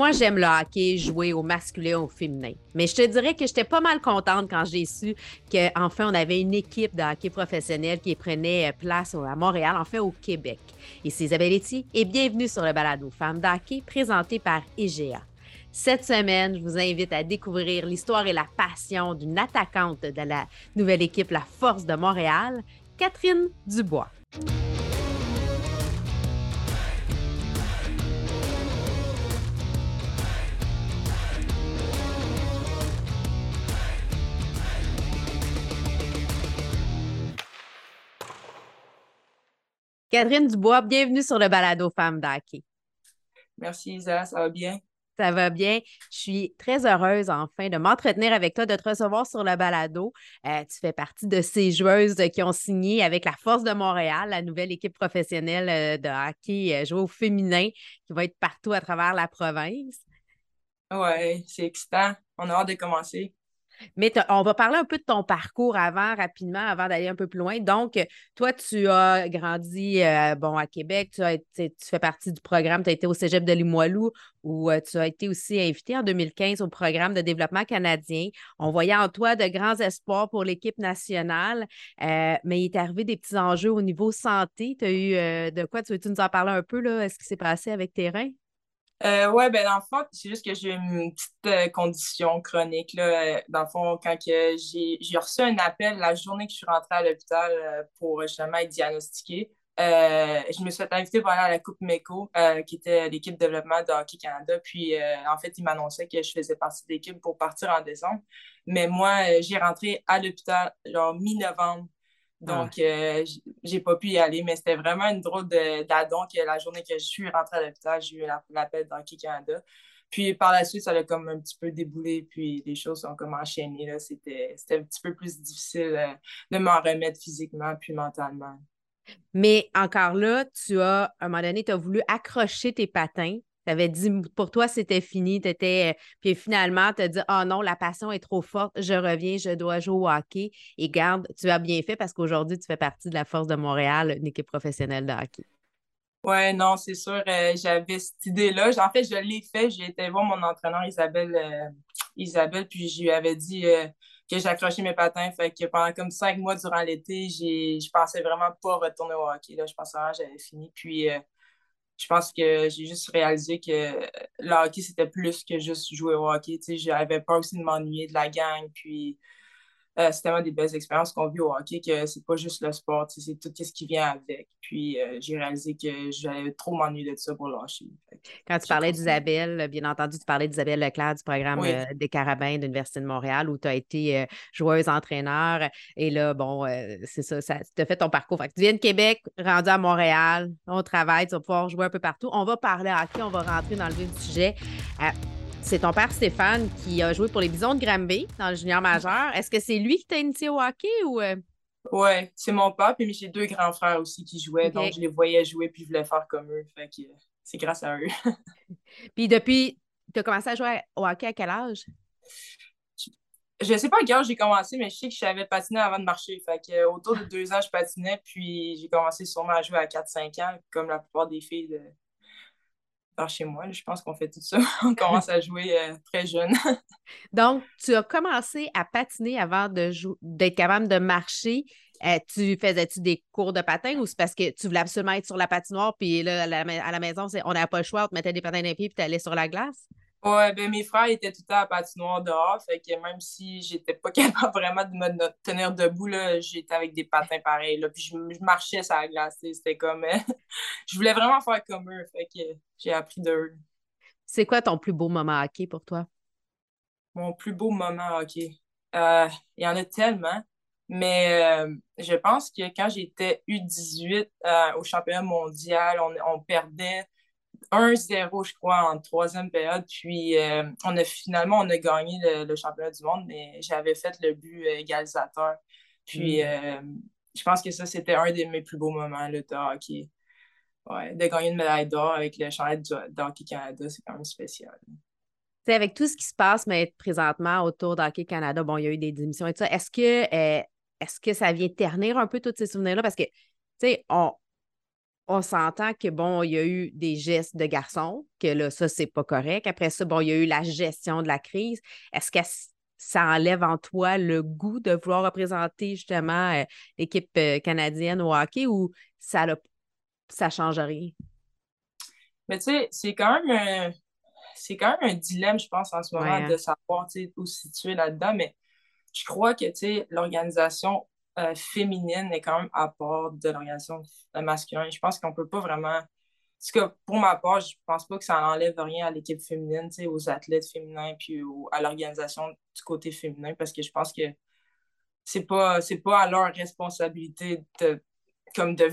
Moi, j'aime le hockey jouer au masculin au féminin. Mais je te dirais que j'étais pas mal contente quand j'ai su qu'enfin, on avait une équipe de hockey professionnel qui prenait place à Montréal, enfin au Québec. Ici Isabelle Etty et bienvenue sur le balado Femmes d'hockey présenté par IGA. Cette semaine, je vous invite à découvrir l'histoire et la passion d'une attaquante de la nouvelle équipe La Force de Montréal, Catherine Dubois. Catherine Dubois, bienvenue sur le balado Femmes d'Hockey. Merci Isa, ça va bien? Ça va bien. Je suis très heureuse enfin de m'entretenir avec toi, de te recevoir sur le balado. Euh, tu fais partie de ces joueuses qui ont signé avec la Force de Montréal, la nouvelle équipe professionnelle euh, de hockey euh, jouée au féminin qui va être partout à travers la province. Oui, c'est excitant. On a hâte de commencer. Mais on va parler un peu de ton parcours avant, rapidement, avant d'aller un peu plus loin. Donc, toi, tu as grandi euh, bon, à Québec, tu, as tu fais partie du programme, tu as été au Cégep de Limoilou, où euh, tu as été aussi invité en 2015 au programme de développement canadien. On voyait en toi de grands espoirs pour l'équipe nationale, euh, mais il est arrivé des petits enjeux au niveau santé. Tu as eu de quoi? Tu veux-tu nous en parler un peu, là, ce qui s'est passé avec tes reins? Euh, oui, ben dans le fond, c'est juste que j'ai une petite euh, condition chronique. Là. Euh, dans le fond, quand j'ai, reçu un appel la journée que je suis rentrée à l'hôpital euh, pour justement être diagnostiquée, je me suis fait inviter pour aller à la Coupe MECO, qui était l'équipe de développement de Hockey Canada. Puis, en fait, ils m'annonçaient que je faisais partie de l'équipe pour partir en décembre. Mais moi, j'ai rentré à l'hôpital, genre mi-novembre. Donc, euh, j'ai pas pu y aller, mais c'était vraiment une drôle d'adon que la journée que je suis rentrée à l'hôpital, j'ai eu l'appel d'Hockey Canada. Puis par la suite, ça a comme un petit peu déboulé, puis les choses ont comme enchaîné. C'était un petit peu plus difficile euh, de m'en remettre physiquement puis mentalement. Mais encore là, tu as, à un moment donné, tu as voulu accrocher tes patins tu avais dit pour toi, c'était fini. Étais... Euh, puis finalement, tu as dit Oh non, la passion est trop forte, je reviens, je dois jouer au hockey. Et garde, tu as bien fait parce qu'aujourd'hui, tu fais partie de la Force de Montréal, une équipe professionnelle de hockey. Oui, non, c'est sûr. Euh, j'avais cette idée-là. En fait, je l'ai fait. J'ai été voir mon entraîneur Isabelle, euh, Isabelle puis je lui avais dit que j'accrochais mes patins. Fait que pendant comme cinq mois durant l'été, je pensais vraiment pas retourner au hockey. Là. Je pensais vraiment que j'avais fini. Puis je pense que j'ai juste réalisé que le hockey, c'était plus que juste jouer au hockey. J'avais peur aussi de m'ennuyer de la gang. Puis euh, c'est tellement des belles expériences qu'on vit au hockey que c'est pas juste le sport, c'est tout ce qui vient avec. Puis euh, j'ai réalisé que j'allais trop m'ennuyer de ça pour lâcher. Quand tu parlais d'Isabelle, bien entendu, tu parlais d'Isabelle Leclerc du programme euh, des Carabins de l'Université de Montréal où tu as été joueuse entraîneur. Et là, bon, c'est ça, ça tu as fait ton parcours. tu viens de Québec, rendu à Montréal, on travaille, tu vas pouvoir jouer un peu partout. On va parler hockey, on va rentrer dans le vif du sujet. C'est ton père Stéphane qui a joué pour les Bisons de Granby dans le junior majeur. Est-ce que c'est lui qui t'a initié au hockey ou. Euh? Oui, c'est mon père, puis j'ai deux grands frères aussi qui jouaient, donc je les voyais jouer puis je voulais faire comme eux. Fait que c'est grâce à eux. puis depuis, tu as commencé à jouer au hockey à quel âge? Je ne sais pas à quel âge j'ai commencé, mais je sais que je savais patiner avant de marcher. Fait que, autour de deux ans, je patinais, puis j'ai commencé sûrement à jouer à 4-5 ans, comme la plupart des filles de, chez moi. Je pense qu'on fait tout ça. On commence à jouer euh, très jeune. Donc, tu as commencé à patiner avant d'être capable de marcher. Euh, tu faisais-tu des cours de patin ou c'est parce que tu voulais absolument être sur la patinoire, puis là, à la, maison, on n'avait pas le choix, on te mettait des patins dans les pieds, puis tu allais sur la glace? Ouais, ben mes frères étaient tout le temps à patinoire dehors, fait que même si j'étais pas capable vraiment de me tenir debout, là, j'étais avec des patins pareils, là, puis je, marchais sur la glace, c'était comme... je voulais vraiment faire comme eux, fait que j'ai appris d'eux. C'est quoi ton plus beau moment hockey pour toi? Mon plus beau moment hockey? Euh, il y en a tellement, mais euh, je pense que quand j'étais U18 euh, au championnat mondial, on, on perdait 1-0, je crois, en troisième période. Puis, euh, on a finalement, on a gagné le, championnat du monde, mais j'avais fait le but égalisateur. Puis, mm. euh, je pense que ça, c'était un de mes plus beaux moments le de hockey. Ouais, de gagner une médaille d'or avec le championnat d'Hockey Canada, c'est quand même spécial. avec tout ce qui se passe mais présentement autour d'Hockey Canada, bon, il y a eu des démissions et tout ça. Est-ce que, euh, est-ce que ça vient ternir un peu tous ces souvenirs-là? Parce que, tu sais, on, on s'entend que, bon, il y a eu des gestes de garçons, que là, ça, c'est pas correct. Après ça, bon, il y a eu la gestion de la crise. Est-ce que ça enlève en toi le goût de vouloir représenter justement euh, l'équipe euh, canadienne au hockey ou ça ne ça change rien? Mais tu sais, c'est quand même un, c'est quand même un dilemme, je pense, en ce moment, hein. de savoir où se situer là-dedans. Mais je crois que l'organisation euh, féminine est quand même à part de l'organisation masculine. Je pense qu'on peut pas vraiment. Parce que pour ma part, je pense pas que ça n'enlève rien à l'équipe féminine, aux athlètes féminins, puis à l'organisation du côté féminin, parce que je pense que c'est pas, pas à leur responsabilité de comme de,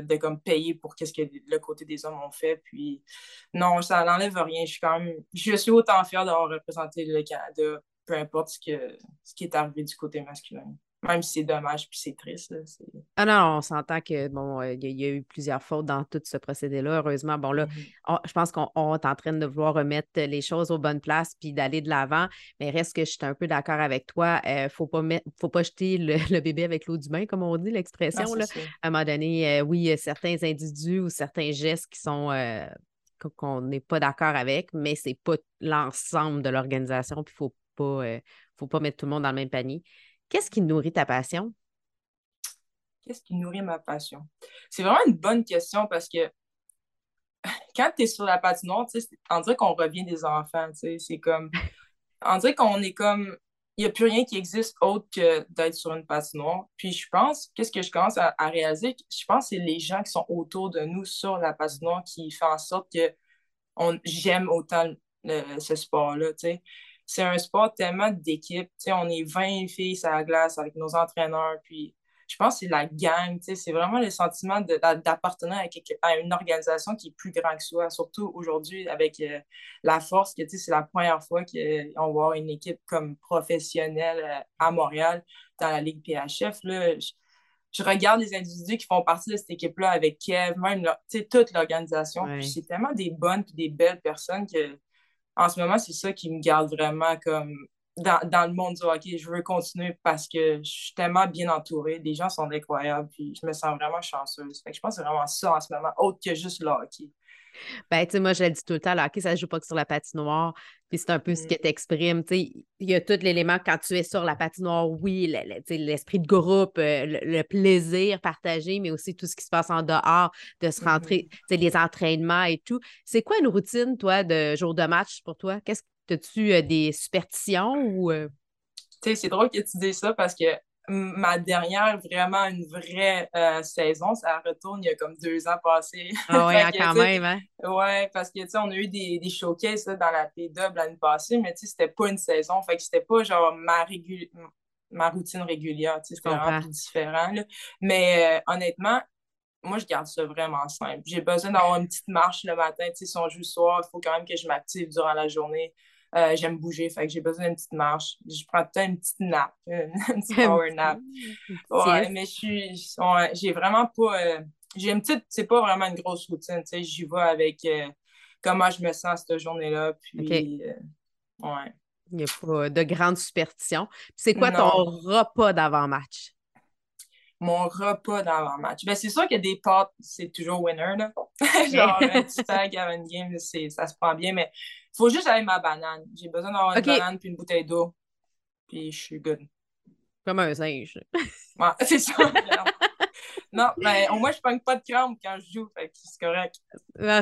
de, comme payer pour qu'est-ce que le côté des hommes ont fait. Puis non, ça n'enlève rien. Je suis quand même. Je suis autant fière d'avoir représenté le Canada, peu importe ce, ce qui est arrivé du côté masculin. Même si c'est dommage puis c'est triste. ah non, on s'entend que bon, euh, il y, a eu plusieurs fautes dans tout ce procédé-là. Heureusement, bon là, mm-hmm. je pense qu'on est en train de vouloir remettre les choses aux bonnes places puis d'aller de l'avant. Mais reste que je suis un peu d'accord avec toi. Il euh, ne faut pas faut pas jeter le, bébé avec l'eau du bain, comme on dit l'expression. À un moment donné, euh, oui, il y a certains individus ou certains gestes qui sont qu'on n'est pas d'accord avec, mais ce n'est pas l'ensemble de l'organisation. Puis il ne faut pas, faut pas mettre tout le monde dans le même panier. Qu'est-ce qui nourrit ta passion? Qu'est-ce qui nourrit ma passion? C'est vraiment une bonne question parce que quand tu es sur la patinoire, on dirait qu'on revient des enfants. C'est comme. On dirait qu'on est comme. Il n'y a plus rien qui existe autre que d'être sur une patinoire. Puis je pense, qu'est-ce que je commence à, réaliser? Je pense que c'est les gens qui sont autour de nous sur la patinoire qui font en sorte que j'aime autant ce sport-là c'est un sport tellement d'équipe. On est 20 filles à la glace avec nos entraîneurs. Puis je pense que c'est la gang. C'est vraiment le sentiment d'appartenir à, une organisation qui est plus grande que soi. Surtout aujourd'hui avec euh, la force que c'est la première fois qu'on va avoir une équipe comme professionnelle euh, à Montréal dans la Ligue PHF. Là, je, regarde les individus qui font partie de cette équipe-là avec Kev, même toute l'organisation. C'est tellement des bonnes et des belles personnes que en ce moment, c'est ça qui me garde vraiment comme dans, le monde du hockey. Je veux continuer parce que je suis tellement bien entourée. Les gens sont incroyables, puis je me sens vraiment chanceuse. je pense que c'est vraiment ça en ce moment, autre que juste le hockey. Ben, tu sais, moi, je le dis tout le temps, le hockey, ça ne joue pas que sur la patinoire. Puis c'est un peu ce mm. que tu exprimes. Tu sais, il y a tout l'élément quand tu es sur la patinoire, oui, l'esprit de groupe, euh, le, plaisir partagé, mais aussi tout ce qui se passe en dehors, de se rentrer, tu sais, les entraînements et tout. C'est quoi une routine, toi, de jour de match pour toi? Qu'est-ce que as-tu euh, des superstitions ou. Euh? Tu sais, c'est drôle que tu dises ça parce que ma dernière, vraiment une vraie euh, saison, ça retourne il y a comme deux ans passés. Ah oui, hein, quand même, hein? Oui, parce que, tu sais, on a eu des, des showcases dans la P-Dub l'année passée, mais tu sais, c'était pas une saison. Fait que c'était pas genre ma, ma routine régulière, tu sais, c'était vraiment plus différent. Mais euh, honnêtement, moi, je garde ça vraiment simple. J'ai besoin d'avoir une petite marche le matin. Tu sais, si on joue le soir, il faut quand même que je m'active durant la journée. Euh, j'aime bouger, fait que j'ai besoin d'une petite marche. Je prends peut-être une petite nap, une petite power nap. Ouais, mais je suis, j'ai vraiment pas, euh, j'ai une petite, c'est pas vraiment une grosse routine, tu sais, j'y vais avec euh, comment je me sens cette journée-là, puis, ouais. Il n'y a pas de grande superstition. C'est quoi ton repas d'avant-match? Mon repas d'avant-match. Ben, c'est sûr que des pâtes, c'est toujours winner, là. Genre, un petit tag avant une game, ça se prend bien, mais faut juste aller ma banane. J'ai besoin d'avoir une banane puis une bouteille d'eau. Puis je suis good. Comme un singe. Ouais, c'est ça. non, mais au moins, je prends pas de crampes quand je joue, fait que c'est correct.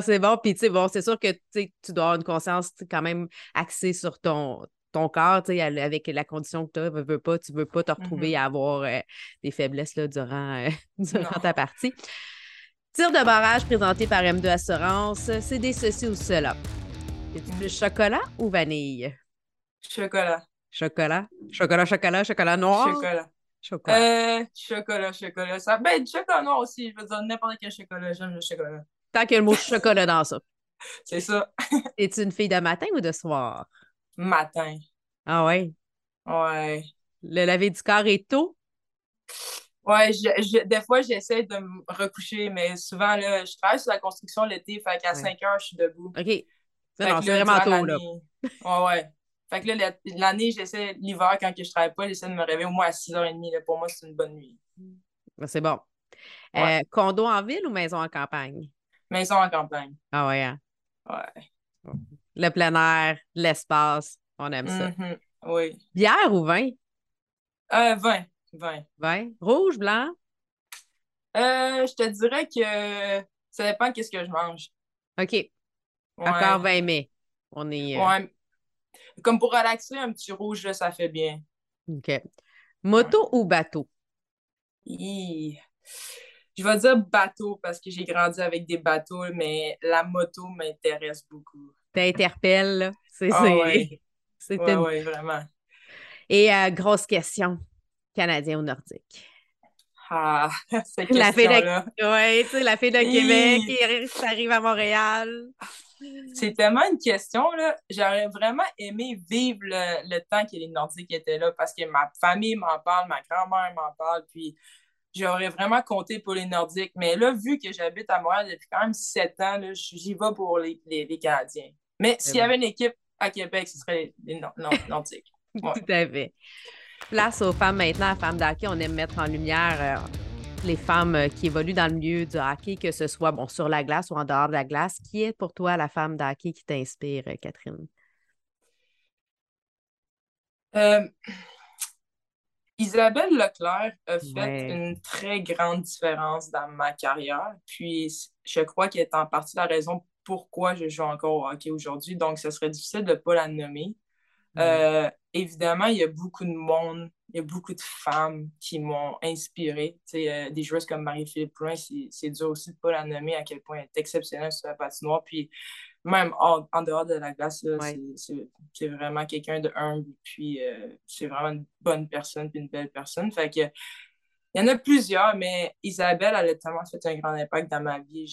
c'est bon. Puis, tu sais, bon, c'est sûr que tu dois avoir une conscience quand même axée sur ton, ton corps, avec la condition que tu as, veux, pas, tu veux pas te retrouver mm-hmm. à avoir euh, des faiblesses là, durant, euh, durant ta partie. Tir de barrage présenté par M2 Assurance, c'est des ceci ou cela. Es-tu plus chocolat ou vanille? Chocolat. Chocolat? Chocolat, chocolat, chocolat noir? Chocolat. Chocolat. Euh, chocolat, chocolat. Ça, ben, chocolat noir aussi. Je veux dire, n'importe quel chocolat. J'aime le chocolat. Tant qu'il y a le mot chocolat dans ça. C'est ça. Es-tu une fille de matin ou de soir? Matin. Ah ouais? Ouais. Le laver du corps est tôt? Ouais, je, des fois, j'essaie de me recoucher, mais souvent, là, je travaille sur la construction l'été, fait qu'à 5 heures, je suis debout. OK. Non, c'est vraiment tôt, là. Ouais, ouais. Fait que là, l'année, j'essaie, l'hiver, quand je travaille pas, j'essaie de me réveiller au moins à 6h30. Là. Pour moi, c'est une bonne nuit. Ben, c'est bon. Euh, condo en ville ou maison en campagne? Maison en campagne. Ah ouais. Hein? Ouais. Le plein air, l'espace, on aime ça. Mhm. Oui. Bière ou vin? Euh, vin. Vin. Vin. Rouge, blanc? Euh, je te dirais que ça dépend de ce que je mange. OK. Ouais. Encore 20 mai. On est. euh, Ouais. Comme pour relaxer, un petit rouge, là, ça fait bien. OK. Moto ou bateau? Hi. Je vais dire bateau parce que j'ai grandi avec des bateaux, mais la moto m'intéresse beaucoup. T'interpelles, là. C'est Ah c'est- ouais. c'est Ouais, une- ouais, vraiment. Et euh, grosse question. Canadien ou nordique? Ah, cette La fille de, question-là. ouais, tu sais, la fille de. Québec qui arrive à Montréal. C'est tellement une question, là. J'aurais vraiment aimé vivre le, le temps que les Nordiques étaient là parce que ma famille m'en parle, ma grand-mère m'en parle, puis j'aurais vraiment compté pour les Nordiques. Mais là, vu que j'habite à Montréal depuis quand même sept ans, là, j'y vais pour les, les, les Canadiens. Mais s'il y avait une équipe à Québec, ce serait les Nor- Nor- Nordiques. Ouais. Tout à fait. Place aux femmes maintenant, à Femmes d'hockey. On aime mettre en lumière euh, les femmes euh, qui évoluent dans le milieu du hockey, que ce soit bon, sur la glace ou en dehors de la glace. Qui est pour toi la femme d'hockey qui t'inspire, euh, Catherine? Euh, Isabelle Leclerc a fait Ouais. une très grande différence dans ma carrière. Puis je crois qu'elle est en partie la raison pourquoi je joue encore au hockey aujourd'hui. Donc, ce serait difficile de ne pas la nommer. Euh, évidemment, il y a beaucoup de monde, il y a beaucoup de femmes qui m'ont inspiré. Euh, des joueuses comme Marie-Philippe Poulin, c'est dur aussi de ne pas la nommer à quel point elle est exceptionnelle sur la patinoire. Puis même en, en dehors de la glace, Ouais. c'est- vraiment quelqu'un de humble. Puis euh, c'est vraiment une bonne personne, puis une belle personne. Fait que il y en a plusieurs, mais Isabelle, elle a tellement fait un grand impact dans ma vie.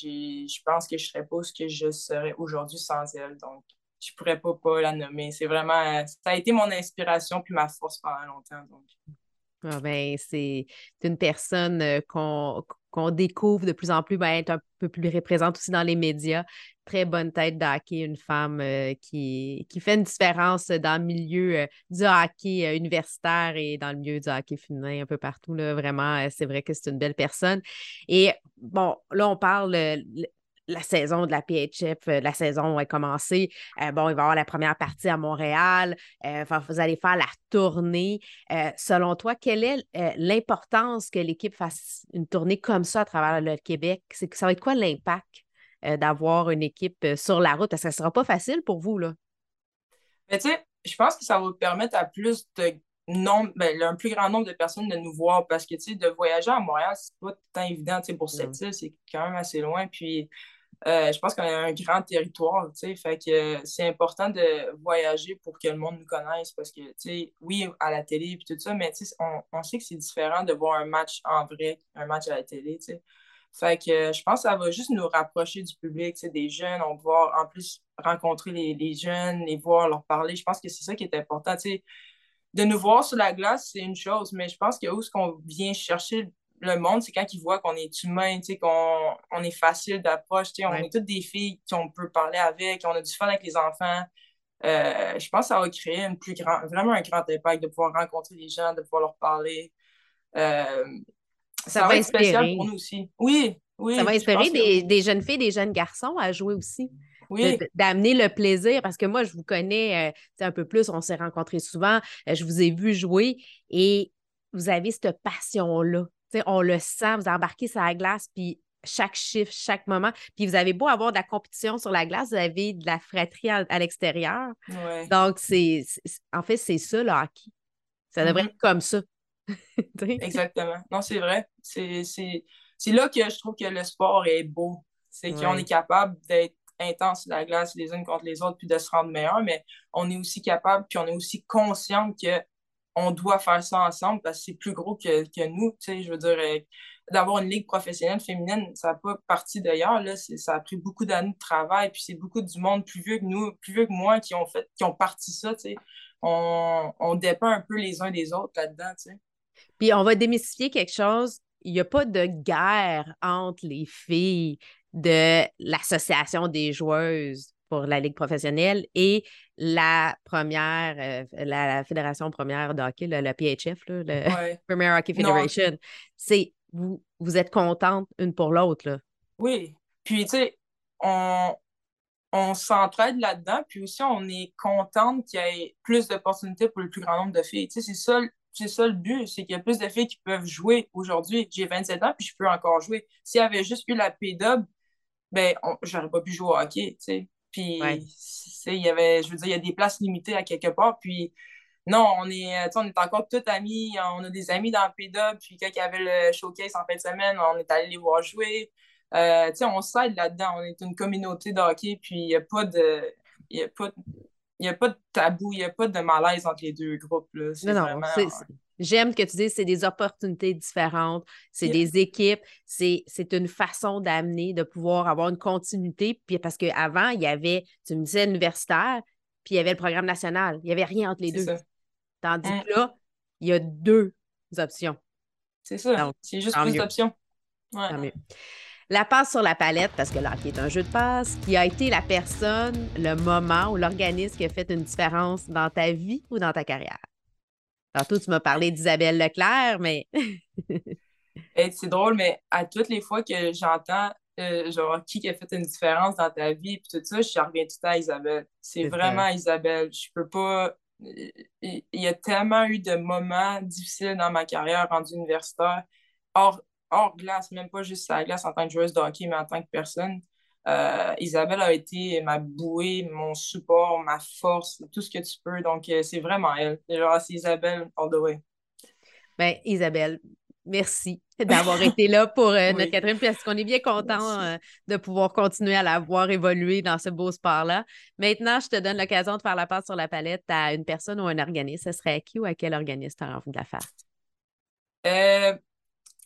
Je pense que je ne serais pas ce que je serais aujourd'hui sans elle. Donc, je pourrais pas, pas la nommer. C'est vraiment, euh, ça a été mon inspiration puis ma force pendant longtemps. Donc. Ah ben, c'est une personne euh, qu'on découvre de plus en plus, ben, être un peu plus présente aussi dans les médias. Très bonne tête d'hockey, une femme euh, qui, qui fait une différence dans le milieu du hockey universitaire et dans le milieu du hockey féminin un peu partout. Là. Vraiment, c'est vrai que c'est une belle personne. Et bon, là, on parle la saison de la PHF, euh, la saison a commencé. Euh, bon, il va y avoir la première partie à Montréal. Euh, vous allez faire la tournée. Euh, selon toi, quelle est l'importance que l'équipe fasse une tournée comme ça à travers le Québec? C'est que ça va être quoi l'impact d'avoir une équipe sur la route? Parce que ça ne sera pas facile pour vous, là. Mais tu sais, je pense que ça va permettre à plus de nombre, ben, un plus grand nombre de personnes de nous voir parce que tu sais, de voyager à Montréal, c'est pas tant évident. Tu sais, pour cette île, c'est quand même assez loin. Puis euh, je pense qu'on a un grand territoire, tu sais, fait que euh, c'est important de voyager pour que le monde nous connaisse parce que, tu sais, oui, à la télé et tout ça, mais tu sais, on, sait que c'est différent de voir un match en vrai, un match à la télé, tu sais. Fait que euh, je pense que ça va juste nous rapprocher du public, tu sais, des jeunes. On va pouvoir en plus rencontrer les, les jeunes, les voir, leur parler. Je pense que c'est ça qui est important, tu sais. De nous voir sur la glace, c'est une chose, mais je pense que où est-ce qu'on vient chercher le monde, c'est quand ils voient qu'on est humain, tu sais, qu'on on est facile d'approche, tu sais, on Ouais. est toutes des filles qu'on peut parler avec, on a du fun avec les enfants. Euh, je pense que ça va créer une plus grand, vraiment un grand impact de pouvoir rencontrer les gens, de pouvoir leur parler. Euh, Ça ça, va va être spécial inspirer. pour nous aussi. Oui, oui. Ça va inspirer que des, des jeunes filles, des jeunes garçons à jouer aussi. Oui, d'amener le plaisir parce que moi, je vous connais euh, un peu plus, on s'est rencontrés souvent, je vous ai vu jouer et vous avez cette passion-là. On le sent, vous embarquez sur la glace, puis chaque chiffre, chaque moment. Puis vous avez beau avoir de la compétition sur la glace, vous avez de la fratrie à, à l'extérieur. ouais. Donc, c'est, en fait, c'est ça le hockey. Ça devrait Mhm. être comme ça. Exactement. Non, c'est vrai. C'est là que je trouve que le sport est beau. C'est qu'on est capable d'être intense sur la glace les unes contre les autres puis de se rendre meilleur, mais on est aussi capable puis on est aussi conscient que on doit faire ça ensemble parce que c'est plus gros que, nous. Je veux dire, euh, d'avoir une ligue professionnelle féminine, ça n'a pas parti d'ailleurs. Ça a pris beaucoup d'années de travail, puis c'est beaucoup du monde plus vieux que nous, plus vieux que moi qui ont fait, parti ça. On, on dépend un peu les uns des autres là-dedans. Tu. Puis on va démystifier quelque chose. Il n'y a pas de guerre entre les filles de l'Association des joueuses pour la Ligue professionnelle et la première, euh, la, la Fédération première de hockey, le, le PHF, là, le Ouais. Premier Hockey. Federation. C'est vous, vous êtes contentes une pour l'autre, là. Oui. Puis, tu sais, on, on s'entraide là-dedans, puis aussi on est contente qu'il y ait plus d'opportunités pour le plus grand nombre de filles. Tu sais, c'est ça, c'est ça le but, c'est qu'il y a plus de filles qui peuvent jouer aujourd'hui. J'ai 27 ans, puis je peux encore jouer. S'il y avait juste eu la P-Dub, ben, j'aurais pas pu jouer au hockey, tu sais. Puis, il y avait, je veux dire, il y a des places limitées à quelque part, puis non, on est, on est encore tous amis, on a des amis dans le P-Dub, puis quand il y avait le showcase en fin de semaine, on est allé les voir jouer. Euh, on s'aide là-dedans. On est une communauté de hockey, puis il n'y a pas de. Il a pas a pas de tabou, il n'y a pas de malaise entre les deux groupes. Là. Non, non, J'aime que tu dises c'est des opportunités différentes, c'est des équipes, c'est une façon d'amener, de pouvoir avoir une continuité. Puis parce qu'avant, il y avait, tu me disais, universitaire, puis il y avait le programme national. Il n'y avait rien entre les deux. Tandis mm. que là, il y a deux options. C'est ça. C'est juste plus d'options. Ouais. La passe sur la palette, parce que là, qui est un jeu de passe, qui a été la personne, le moment ou l'organisme qui a fait une différence dans ta vie ou dans ta carrière? Tantôt, tu m'as parlé d'Isabelle Leclerc, mais. c'est drôle, mais à toutes les fois que j'entends euh, genre qui a fait une différence dans ta vie, puis tout ça, je reviens tout le temps à Isabelle. C'est vraiment Isabelle. Je peux pas. Il y a tellement eu de moments difficiles dans ma carrière rendue universitaire. Or, hors glace, même pas juste à la glace en tant que joueuse de hockey, mais en tant que personne. Euh, Isabelle a été ma bouée, mon support, ma force, tout ce que tu peux. Donc, euh, c'est vraiment elle. Genre, c'est Isabelle all the way. Ben, Isabelle, merci d'avoir été là pour euh, notre quatrième parce qu'on est bien content de pouvoir continuer à la voir évoluer dans ce beau sport-là. Maintenant, je te donne l'occasion de faire la passe sur la palette à une personne ou un organisme. Ce serait à qui ou à quel organisme tu as envie de la faire?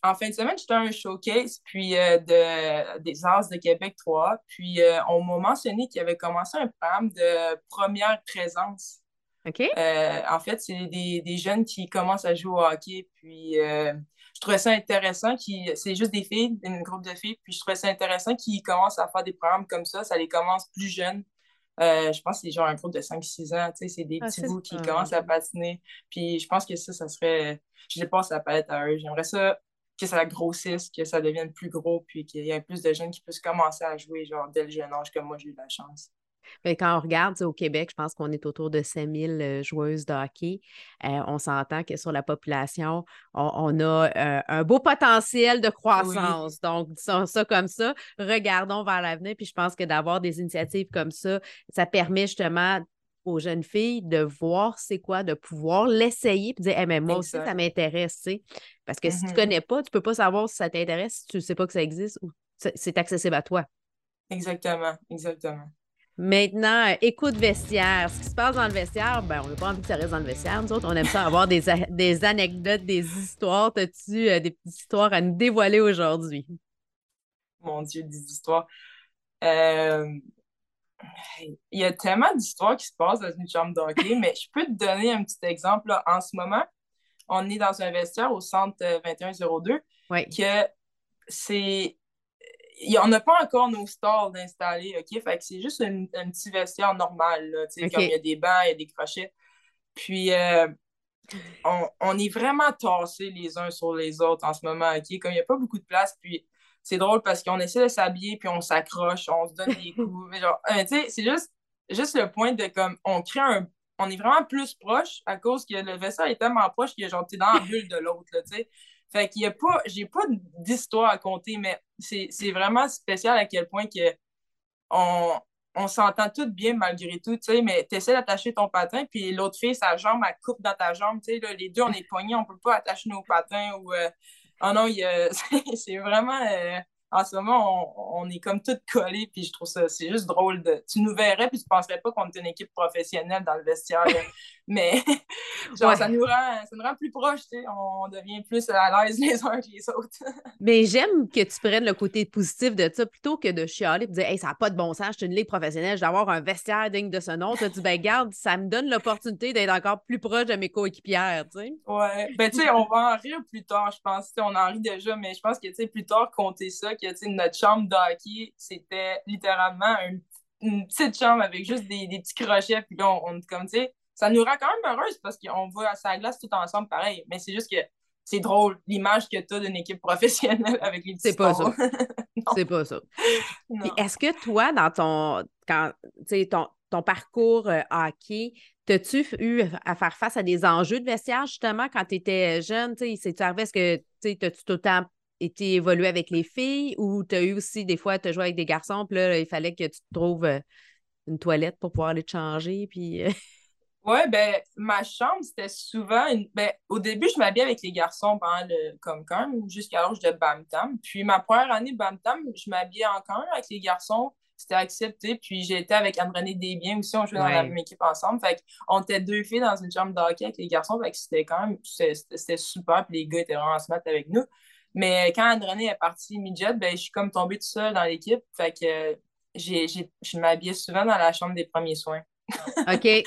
En fin de semaine, j'étais à un showcase puis, euh, de, des Arts de Québec 3. Puis, euh, on m'a mentionné qu'il y avait commencé un programme de première présence. OK. Euh, en fait, c'est des, des, jeunes qui commencent à jouer au hockey. Puis, je trouvais ça intéressant. C'est juste des filles, un groupe de filles. Puis, je trouvais ça intéressant qu'ils commencent à faire des programmes comme ça. Ça les commence plus jeunes. je pense que c'est genre un groupe de 5-6 ans. C'est des ah, petits bouts qui commencent à patiner. Puis, je pense que ça, ça serait. Je sais ça peut être à eux. J'aimerais ça que ça grossisse, que ça devienne plus gros, puis qu'il y ait plus de jeunes qui puissent commencer à jouer genre, dès le jeune âge, comme moi, j'ai eu la chance. Bien, quand on regarde au Québec, je pense qu'on est autour de 5000 euh, joueuses de hockey. Euh, on s'entend que sur la population, on, a euh, un beau potentiel de croissance. Donc, disons ça comme ça. Regardons vers l'avenir. Puis je pense que d'avoir des initiatives comme ça, ça permet justement aux jeunes filles de voir c'est quoi, de pouvoir l'essayer et dire mais moi aussi, ça m'intéresse. Parce que si tu ne mm-hmm. connais pas, tu ne peux pas savoir si ça t'intéresse si tu ne sais pas que ça existe ou c'est accessible à toi. Exactement, exactement. Maintenant, euh, écoute vestiaire. Ce qui se passe dans le vestiaire, ben, on n'a pas envie que ça reste dans le vestiaire. Nous autres, on aime ça avoir des, des anecdotes, des histoires. As-tu euh, des petites histoires à nous dévoiler aujourd'hui? Mon Dieu, des histoires. Euh, il y a tellement d'histoires qui se passent dans une chambre d'hockey, mais je peux te donner un petit exemple. En ce moment, on est dans un vestiaire au centre 2102 euh, que c'est. On n'a pas encore nos stalls installés, OK? Fait que c'est juste un, petit vestiaire normal, là, comme il y a des bancs, il y a des crochets. Puis, euh, on, est vraiment tassés les uns sur les autres en ce moment, OK? Comme il n'y a pas beaucoup de place, puis c'est drôle parce qu'on essaie de s'habiller, puis on s'accroche, on se donne des coups. Mais genre, euh, tu sais, c'est juste, juste le point de comme, on crée un. On est vraiment plus proche à cause que le vaisseau est tellement proche qu'il est genre, t'es dans la bulle de l'autre, tu sais. Fait qu'il y a pas, j'ai pas d'histoire à compter, mais c'est vraiment spécial à quel point que on, on s'entend toutes bien malgré tout, tu sais, mais tu essaies d'attacher ton patin, puis l'autre fille, sa jambe, elle coupe dans ta jambe, tu sais, les deux, on est poignés, on peut pas attacher nos patins ou euh, Oh non, c'est vraiment. En ce moment, on, est comme toutes collés, puis je trouve ça, c'est juste drôle. De, tu nous verrais, puis tu penserais pas qu'on est une équipe professionnelle dans le vestiaire. mais genre, ça, nous rend, ça nous rend plus proches, tu sais. On devient plus à l'aise les uns que les autres. mais j'aime que tu prennes le côté positif de ça plutôt que de chialer et de dire, hey, ça n'a pas de bon sens, je suis une ligue professionnelle, je dois avoir un vestiaire digne de ce nom. Tu dis, ben, garde, ça me donne l'opportunité d'être encore plus proche de mes coéquipières, tu sais. Ouais. Ben, tu sais, on va en rire plus tard, je pense. on en rit déjà, mais je pense que, tu sais, plus tard, compter ça, que, notre chambre d'hockey, c'était littéralement une, petite chambre avec juste des, petits crochets, puis là, on, comme, tu sais, ça nous rend quand même heureuse parce qu'on va à sa glace tout ensemble pareil. Mais c'est juste que c'est drôle, l'image que tu as d'une équipe professionnelle avec les petits C'est pas ça. c'est pas ça. Est-ce que toi, dans ton, quand, ton, ton parcours euh, hockey, T'as-tu eu à faire face à des enjeux de vestiaire, justement, quand tu étais jeune? Est-ce que tu as-tu tout le temps été évolué avec les filles ou tu as eu aussi des fois, tu as joué avec des garçons, puis là, il fallait que tu te trouves euh, une toilette pour pouvoir aller te changer, puis... Euh? Oui, ben ma chambre, c'était souvent une... ben, au début, je m'habillais avec les garçons pendant le comme jusqu'à l'âge de Bamtam. Puis ma première année Bamtam, je m'habillais encore avec les garçons c'était accepté. Puis été avec Anne-Renée Desbiens aussi, on jouait dans la même équipe ensemble. Fait qu'on était deux filles dans une chambre d'hockey avec les garçons. Fait que c'était quand même, c'était super. Puis les gars étaient vraiment à se mettre avec nous. Mais quand Anne-Renée est partie midget, ben, je suis comme tombée toute seule dans l'équipe. Fait que j'ai, je m'habillais souvent dans la chambre des premiers soins. OK. ouais,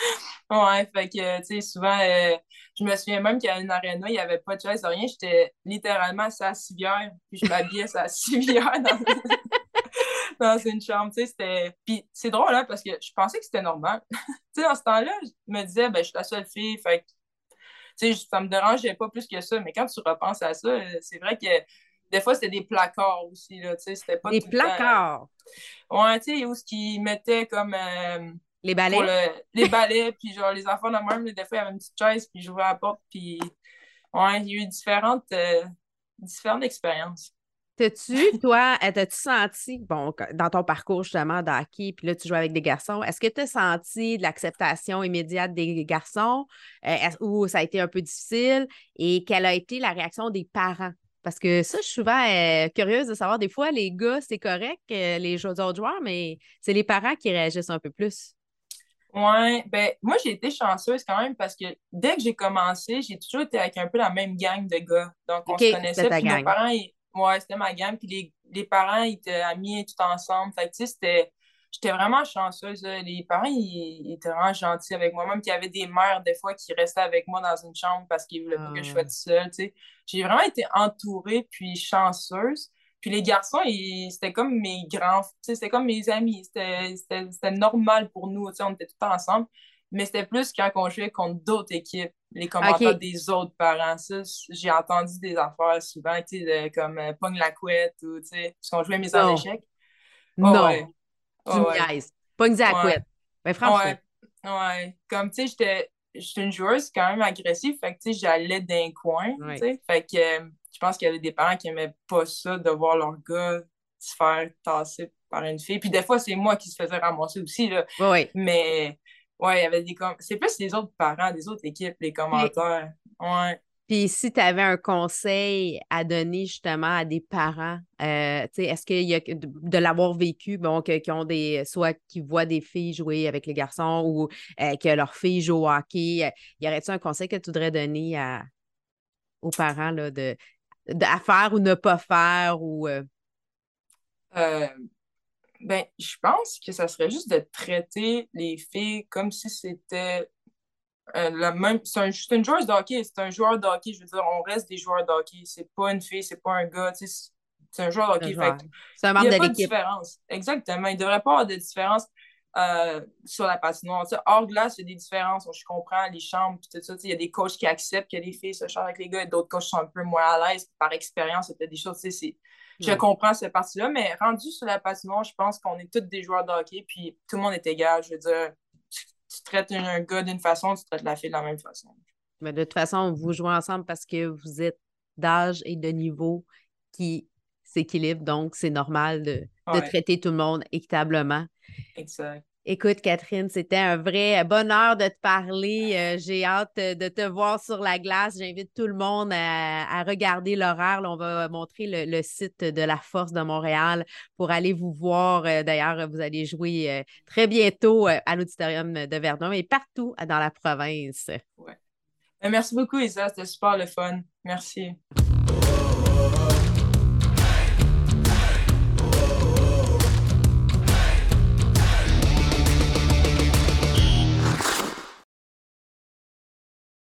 fait que, tu sais, souvent, euh, je me souviens même qu'à une aréna, il n'y avait pas de chaise, rien. J'étais littéralement à civière, puis je m'habillais à civière dans dans une chambre. Tu sais, c'était. Puis c'est drôle, hein, parce que je pensais que c'était normal. tu sais, dans ce temps-là, je me disais, ben, je suis la seule fille, fait tu sais, ça me dérangeait pas plus que ça. Mais quand tu repenses à ça, euh, c'est vrai que des fois, c'était des placards aussi, là, tu sais, c'était pas Des placards? Ouais, tu sais, où ce qu'ils mettaient comme... Euh, les balais? les balais, puis genre, les enfants de même, des fois, il y avait une petite chaise, puis j'ouvrais la porte, puis... Ouais, il y a eu différentes, euh, différentes expériences. T'as-tu, toi, t'as-tu senti, bon, dans ton parcours justement d'hockey, puis là, tu joues avec des garçons, est-ce que tu as senti de l'acceptation immédiate des garçons euh, ou ça a été un peu difficile? Et quelle a été la réaction des parents? Parce que ça, je suis souvent euh, curieuse de savoir, des fois, les gars, c'est correct, euh, les autres joueurs, mais c'est les parents qui réagissent un peu plus. Oui, ben moi j'ai été chanceuse quand même parce que dès que j'ai commencé, j'ai toujours été avec un peu la même gang de gars. Donc on se connaissait, puis nos parents, Ouais, c'était ma gamme. Puis les, les, parents ils étaient amis tout ensemble. Fait que, tu sais, c'était. J'étais vraiment chanceuse. Les parents, ils, étaient vraiment gentils avec moi. Même qu'il y avait des mères, des fois, qui restaient avec moi dans une chambre parce qu'ils voulaient pas que je sois ah. toute seule, tu sais. J'ai vraiment été entourée, puis chanceuse. Puis les garçons, c'était comme mes grands, c'était comme mes amis. C'était normal pour nous, tu sais, on était tout ensemble. Mais c'était plus quand on jouait contre d'autres équipes les commentaires des autres parents. Ça, j'ai entendu des affaires souvent, tu sais, comme euh, Pogne la couette ou, tu sais, parce qu'on jouait mes en échec. non. Ouais. Oh, ouais. Pogne la couette. Mais franchement. Ouais. Comme, tu sais, j'étais j'étais une joueuse quand même agressive, fait que, tu sais, j'allais d'un coin, tu sais. Fait que euh, je pense qu'il y avait des parents qui aimaient pas ça, de voir leur gars se faire tasser par une fille. Puis des fois, c'est moi qui se faisais ramasser aussi, là. Oui. Mais Ouais, il y avait des C'est plus les autres parents, des autres équipes, les commentaires. Ouais. Puis si tu avais un conseil à donner justement à des parents, euh, est-ce qu'il y a de, l'avoir vécu, bon, qui ont des, soit qui voient des filles jouer avec les garçons ou euh, que leurs filles jouent au hockey, euh, y aurait-il un conseil que tu voudrais donner à, aux parents là, de, à faire ou ne pas faire ou. Ben, je pense que ça serait juste de traiter les filles comme si c'était euh, la même. C'est une joueuse de hockey, c'est un joueur de hockey. Je veux dire, on reste des joueurs de hockey. C'est pas une fille, c'est pas un gars. C'est un joueur de hockey. C'est un membre de l'équipe. Il n'y a pas de différence. Exactement. Il ne devrait pas avoir de différence euh, sur la patinoire. hors glace, il y a des différences. Je comprends les chambres tout ça. Il y a des coachs qui acceptent que les filles se changent avec les gars et d'autres coachs sont un peu moins à l'aise par expérience. C'est des choses. C'est je comprends cette partie-là, mais rendu sur la patinoire, je pense qu'on est tous des joueurs de hockey, puis tout le monde est égal. Je veux dire, tu, traites un gars d'une façon, tu traites la fille de la même façon. Mais de toute façon, vous jouez ensemble parce que vous êtes d'âge et de niveau qui s'équilibrent, donc c'est normal de, de traiter tout le monde équitablement. Exact. Écoute, Catherine, c'était un vrai bonheur de te parler. Euh, j'ai hâte de te voir sur la glace. J'invite tout le monde à, regarder l'horaire. On va montrer le, site de la Force de Montréal pour aller vous voir. Euh, d'ailleurs, vous allez jouer euh, très bientôt à l'Auditorium de Verdun et partout dans la province. Ouais. Merci beaucoup, Isa. C'était super le fun. Merci.